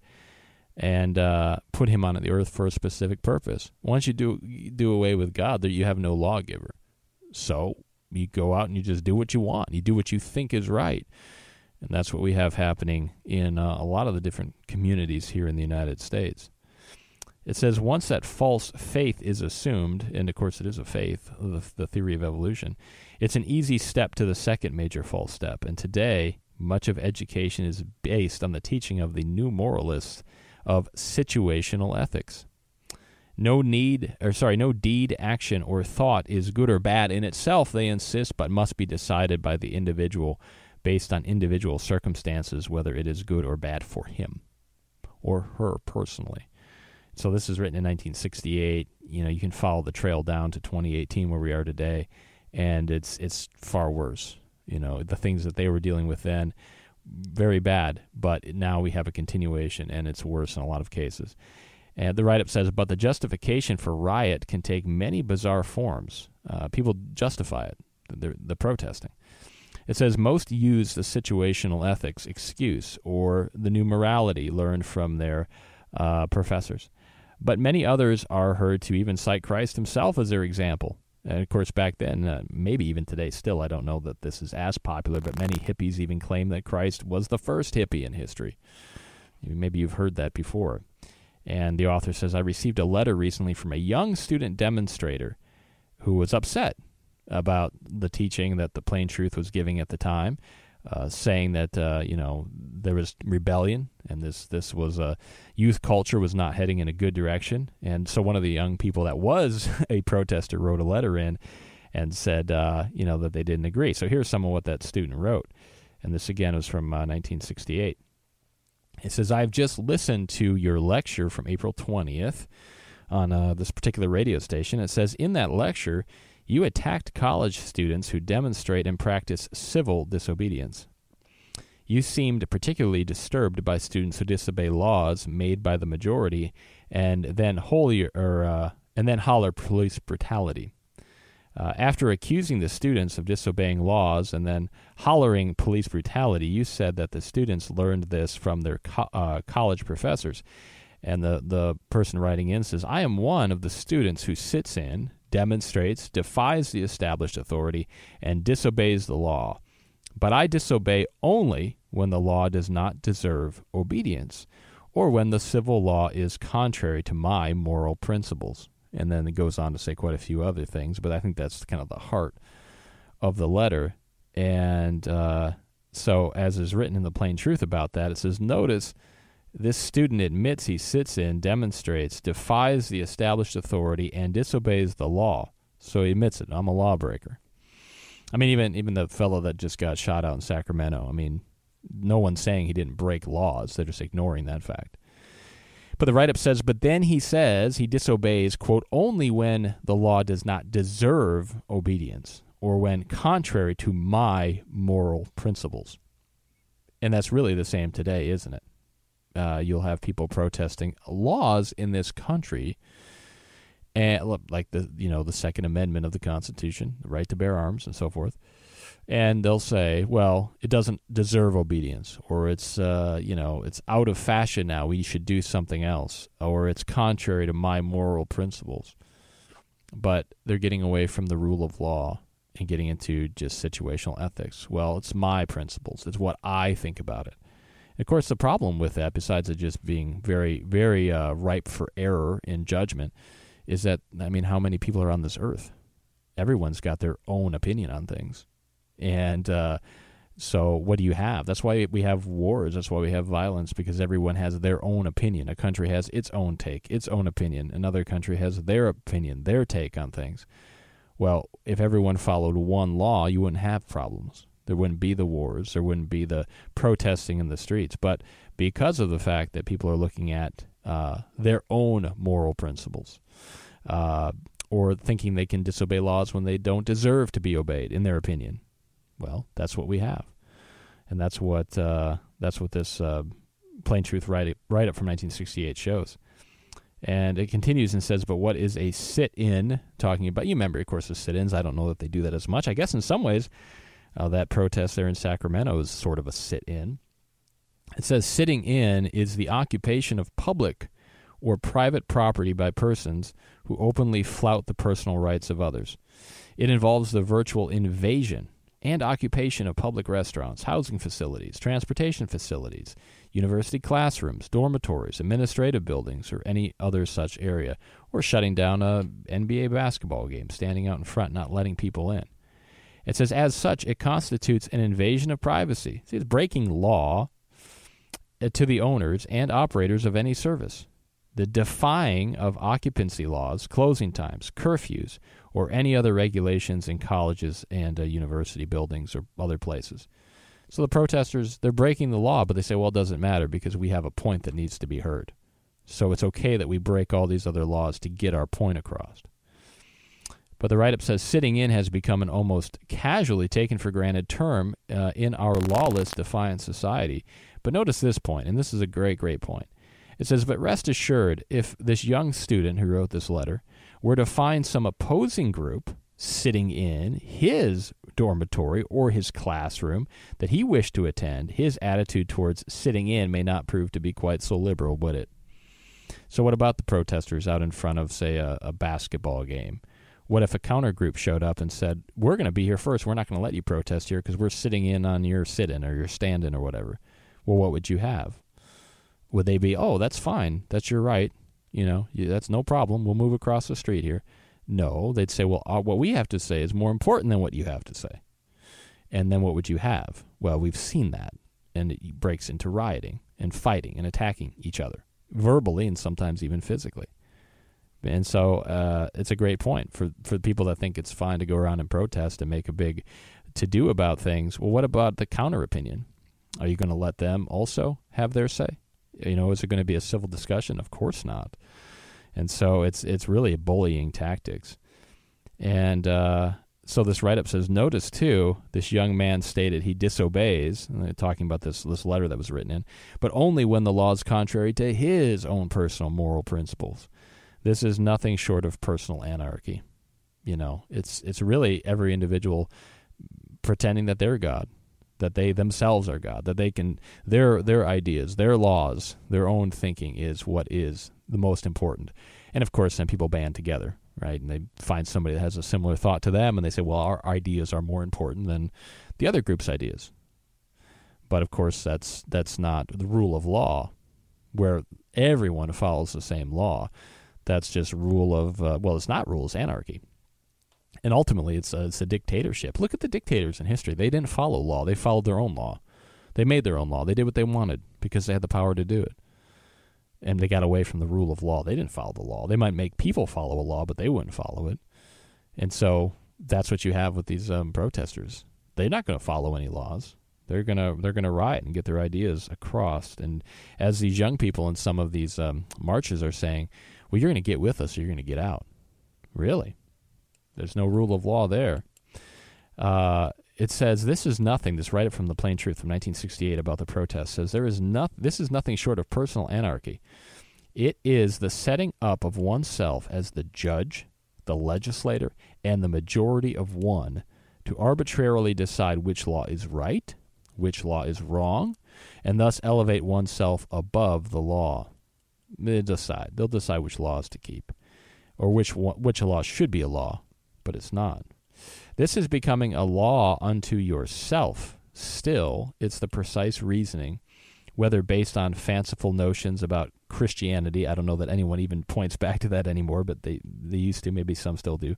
and uh, put him on the earth for a specific purpose. Once you do do away with God, you have no lawgiver. So you go out and you just do what you want. You do what you think is right. And that's what we have happening in uh, a lot of the different communities here in the United States. It says once that false faith is assumed, and of course it is a faith, the, the theory of evolution, it's an easy step to the second major false step. And today, much of education is based on the teaching of the new moralists of situational ethics. No need, or sorry, no deed, action, or thought is good or bad in itself, they insist, but must be decided by the individual based on individual circumstances, whether it is good or bad for him or her personally. So this is written in 1968. You know, you can follow the trail down to 2018 where we are today and it's it's far worse. You know, the things that they were dealing with then, very bad. But now we have a continuation, and it's worse in a lot of cases. And the write up says, but the justification for riot can take many bizarre forms. Uh, people justify it, the, the protesting. It says most use the situational ethics excuse or the new morality learned from their uh, professors. But many others are heard to even cite Christ himself as their example. And of course, back then, uh, maybe even today, still, I don't know that this is as popular, but many hippies even claim that Christ was the first hippie in history. Maybe you've heard that before. And the author says, I received a letter recently from a young student demonstrator who was upset about the teaching that the plain truth was giving at the time uh, saying that uh, you know there was rebellion and this this was a uh, youth culture was not heading in a good direction. And so one of the young people that was a protester wrote a letter in and said uh, you know that they didn't agree. So here's some of what that student wrote, and this again was from 1968. It says, I've just listened to your lecture from April 20th on uh, this particular radio station. It says, In that lecture, you attacked college students who demonstrate and practice civil disobedience. You seemed particularly disturbed by students who disobey laws made by the majority and then holy or uh, and then holler police brutality. Uh, after accusing the students of disobeying laws and then hollering police brutality, you said that the students learned this from their co- uh, college professors. And the, the person writing in says, I am one of the students who sits in, demonstrates, defies the established authority, and disobeys the law. But I disobey only when the law does not deserve obedience, or when the civil law is contrary to my moral principles. And then it goes on to say quite a few other things, but I think that's kind of the heart of the letter. And uh, so, as is written in the plain truth about that, it says, Notice this student admits he sits in, demonstrates, defies the established authority, and disobeys the law. So he admits it. I'm a lawbreaker. I mean, even even the fellow that just got shot out in Sacramento. I mean, no one's saying he didn't break laws. They're just ignoring that fact. But the write up says, but then he says he disobeys, quote, only when the law does not deserve obedience or when contrary to my moral principles. And that's really the same today, isn't it? Uh, you'll have people protesting laws in this country, and like the you know the Second Amendment of the Constitution, the right to bear arms, and so forth. And they'll say, "Well, it doesn't deserve obedience, or it's uh, you know it's out of fashion now. We should do something else, or it's contrary to my moral principles." But they're getting away from the rule of law and getting into just situational ethics. Well, it's my principles. It's what I think about it. And of course, the problem with that, besides it just being very, very uh, ripe for error in judgment, is that I mean, how many people are on this earth? Everyone's got their own opinion on things, and uh, so what do you have? That's why we have wars. That's why we have violence because everyone has their own opinion. A country has its own take, its own opinion. Another country has their opinion, their take on things. Well, if everyone followed one law, you wouldn't have problems. There wouldn't be the wars. There wouldn't be the protesting in the streets. But because of the fact that people are looking at uh, their own moral principles, uh, or thinking they can disobey laws when they don't deserve to be obeyed, in their opinion, well, that's what we have, and that's what uh, that's what this uh, plain truth write up from 1968 shows. And it continues and says, but what is a sit in? Talking about, you remember, of course, the sit ins. I don't know that they do that as much. I guess in some ways, uh, that protest there in Sacramento is sort of a sit in. It says, sitting in is the occupation of public or private property by persons who openly flout the personal rights of others. It involves the virtual invasion and occupation of public restaurants, housing facilities, transportation facilities, university classrooms, dormitories, administrative buildings, or any other such area, or shutting down a NBA basketball game, standing out in front, not letting people in. It says, as such, it constitutes an invasion of privacy. See, it's breaking law uh, to the owners and operators of any service. The defying of occupancy laws, closing times, curfews, or any other regulations in colleges and uh, university buildings or other places. So the protesters, they're breaking the law, but they say, well, it doesn't matter because we have a point that needs to be heard. So it's okay that we break all these other laws to get our point across. But the write up says sitting in has become an almost casually taken for granted term uh, in our lawless, defiant society. But notice this point, and this is a great, great point. It says, But rest assured, if this young student who wrote this letter were to find some opposing group sitting in his dormitory or his classroom that he wished to attend, his attitude towards sitting in may not prove to be quite so liberal, would it? So, what about the protesters out in front of, say, a, a basketball game? What if a counter group showed up and said, We're going to be here first. We're not going to let you protest here because we're sitting in on your sit in or your stand in or whatever? Well, what would you have? Would they be, Oh, that's fine. That's your right. You know, that's no problem. We'll move across the street here. No, they'd say, well, uh, what we have to say is more important than what you have to say. And then what would you have? Well, we've seen that. And it breaks into rioting and fighting and attacking each other, verbally and sometimes even physically. And so uh, it's a great point for, for people that think it's fine to go around and protest and make a big to do about things. Well, what about the counter opinion? Are you going to let them also have their say? You know, is it going to be a civil discussion? Of course not and so it's it's really bullying tactics. And uh, so this write up says, notice too, this young man stated he disobeys, talking about this this letter that was written in, but only when the law is contrary to his own personal moral principles. This is nothing short of personal anarchy. You know, it's it's really every individual pretending that they're God, that they themselves are God, that they can their their ideas, their laws, their own thinking is what is the most important. And of course, then people band together, right? And they find somebody that has a similar thought to them, and they say, well, our ideas are more important than the other group's ideas. But of course, that's that's not the rule of law, where everyone follows the same law. That's just rule of uh, well, it's not rules, anarchy. And ultimately, it's a, it's a dictatorship. Look at the dictators in history; they didn't follow law; they followed their own law. They made their own law. They did what they wanted because they had the power to do it and they got away from the rule of law. They didn't follow the law. They might make people follow a law, but they wouldn't follow it. And so that's what you have with these um, protesters. They're not going to follow any laws. They're gonna they're gonna riot and get their ideas across. And as these young people in some of these um, marches are saying, "Well, you're gonna get with us, or you're gonna get out." Really, there's no rule of law there. Uh, it says this is nothing. This write up from the Plain Truth from 1968 about the protest says there is not. This is nothing short of personal anarchy. It is the setting up of oneself as the judge, the legislator, and the majority of one to arbitrarily decide which law is right, which law is wrong, and thus elevate oneself above the law. They decide. They'll decide which laws to keep, or which which law should be a law, but it's not. This is becoming a law unto yourself. Still, it's the precise reasoning, whether based on fanciful notions about Christianity. I don't know that anyone even points back to that anymore, but they, they used to. Maybe some still do.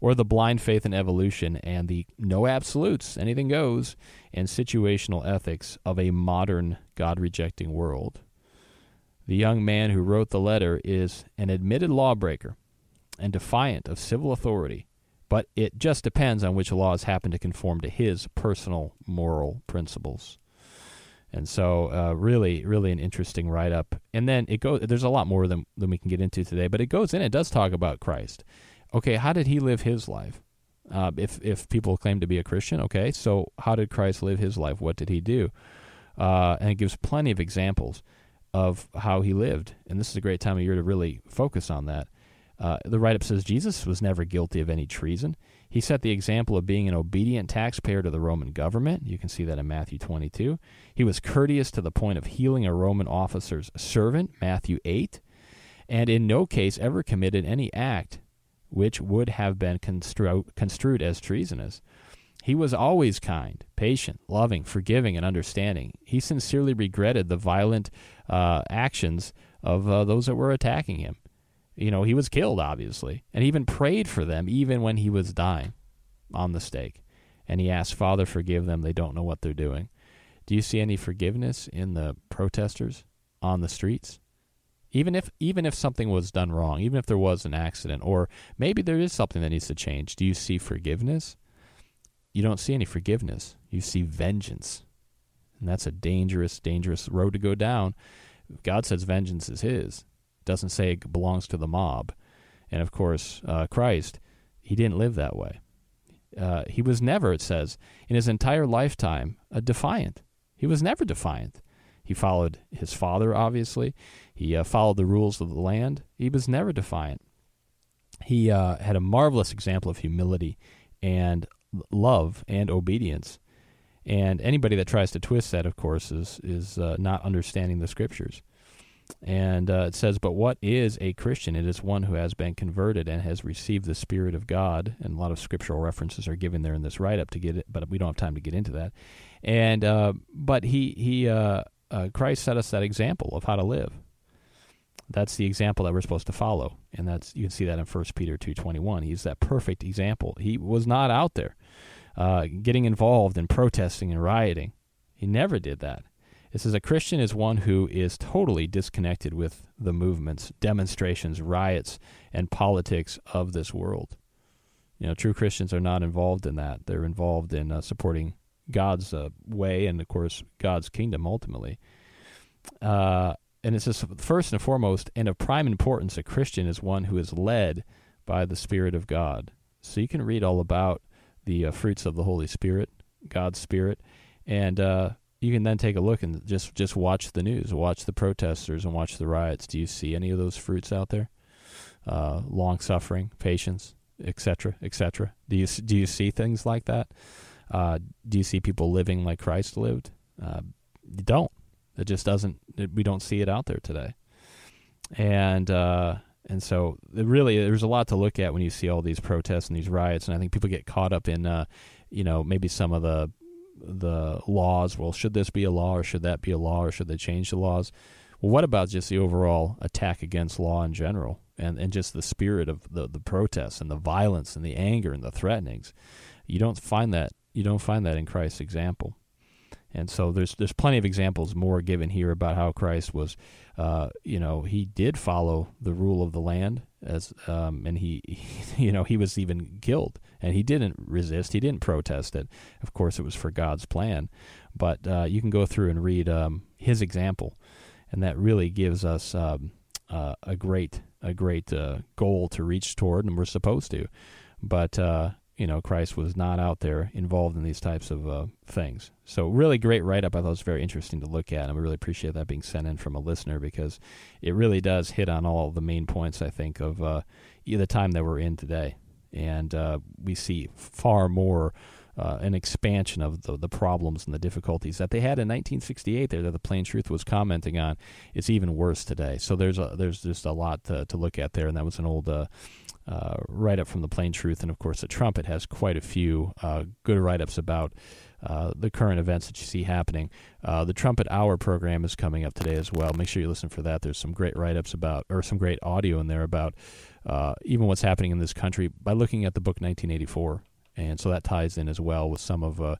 Or the blind faith in evolution and the no absolutes, anything goes, and situational ethics of a modern God rejecting world. The young man who wrote the letter is an admitted lawbreaker and defiant of civil authority but it just depends on which laws happen to conform to his personal moral principles. And so, uh, really, really an interesting write up. And then it goes. There's a lot more than than we can get into today, but it goes in. It does talk about Christ. Okay, how did he live his life? Uh, if if people claim to be a Christian, okay, so how did Christ live his life? What did he do? Uh, and it gives plenty of examples of how he lived. And this is a great time of year to really focus on that. Uh, the write up says Jesus was never guilty of any treason. He set the example of being an obedient taxpayer to the Roman government. You can see that in Matthew 22. He was courteous to the point of healing a Roman officer's servant, Matthew 8, and in no case ever committed any act which would have been constru- construed as treasonous. He was always kind, patient, loving, forgiving, and understanding. He sincerely regretted the violent uh, actions of uh, those that were attacking him. You know, he was killed, obviously, and he even prayed for them even when he was dying on the stake. And he asked, Father, forgive them. They don't know what they're doing. Do you see any forgiveness in the protesters on the streets? Even if even if something was done wrong, even if there was an accident, or maybe there is something that needs to change, do you see forgiveness? You don't see any forgiveness. You see vengeance. And that's a dangerous, dangerous road to go down. God says vengeance is his doesn't say it belongs to the mob. And of course, uh, Christ, he didn't live that way. Uh, he was never, it says, in his entire lifetime, a defiant. He was never defiant. He followed his father, obviously. He uh, followed the rules of the land. He was never defiant. He uh, had a marvelous example of humility and love and obedience. And anybody that tries to twist that, of course, is is uh, not understanding the scriptures. And uh, it says, But what is a Christian? It is one who has been converted and has received the Spirit of God. And a lot of scriptural references are given there in this write up to get it, but we don't have time to get into that. And uh, but he he uh, uh, Christ set us that example of how to live. That's the example that we're supposed to follow, and that's you can see that in First Peter two twenty one. He's that perfect example. He was not out there uh, getting involved in protesting and rioting. He never did that. It says a Christian is one who is totally disconnected with the movements, demonstrations, riots, and politics of this world. You know, true Christians are not involved in that. They're involved in uh, supporting God's uh, way and, of course, God's kingdom ultimately. Uh, and it says, first and foremost, and of prime importance, a Christian is one who is led by the Spirit of God. So you can read all about the uh, fruits of the Holy Spirit, God's Spirit, and uh, you can then take a look and just just watch the news, watch the protesters, and watch the riots. Do you see any of those fruits out there? Uh, long suffering, patience, etc., etc. Do you do you see things like that? Uh, do you see people living like Christ lived? Uh, you don't. It just doesn't. It, we don't see it out there today. And uh, and so really, there's a lot to look at when you see all these protests and these riots. And I think people get caught up in, uh, you know, maybe some of the the laws. Well, should this be a law or should that be a law or should they change the laws? Well, what about just the overall attack against law in general and, and just the spirit of the, the protests and the violence and the anger and the threatenings? You don't find that you don't find that in Christ's example. And so there's there's plenty of examples more given here about how Christ was, uh, you know, he did follow the rule of the land as, um, and he, he, you know, he was even killed, and he didn't resist, he didn't protest it. Of course, it was for God's plan, but uh, you can go through and read um, his example, and that really gives us um, uh, a great a great uh, goal to reach toward, and we're supposed to. But uh, you know, Christ was not out there involved in these types of uh, things. So, really great write up. I thought it was very interesting to look at. And we really appreciate that being sent in from a listener because it really does hit on all the main points, I think, of uh, the time that we're in today. And uh, we see far more. Uh, an expansion of the, the problems and the difficulties that they had in 1968 there that the plain truth was commenting on it's even worse today so there's a there's just a lot to, to look at there and that was an old uh, write up from the Plain Truth, and of course, the Trumpet has quite a few uh, good write ups about uh, the current events that you see happening. Uh, the Trumpet Hour program is coming up today as well. Make sure you listen for that. There's some great write ups about, or some great audio in there about uh, even what's happening in this country by looking at the book 1984. And so that ties in as well with some of uh,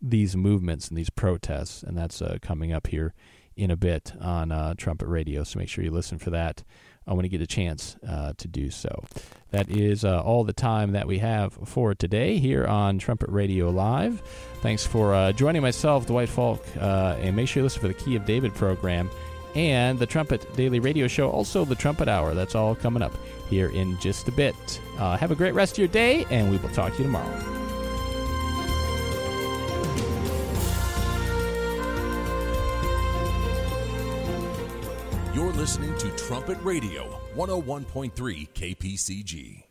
these movements and these protests, and that's coming up here in a bit on Trumpet Radio. So make sure you listen for that uh, when you get a chance uh, to do so. That is uh, all the time that we have for today here on Trumpet Radio Live. Thanks for uh, joining myself, Dwight Falk, uh, and make sure you listen for the Key of David program and the Trumpet Daily Radio Show, also the Trumpet Hour. That's all coming up here in just a bit. Uh, have a great rest of your day, and we will talk to you tomorrow. You're listening to Trumpet Radio, 101.3 KPCG.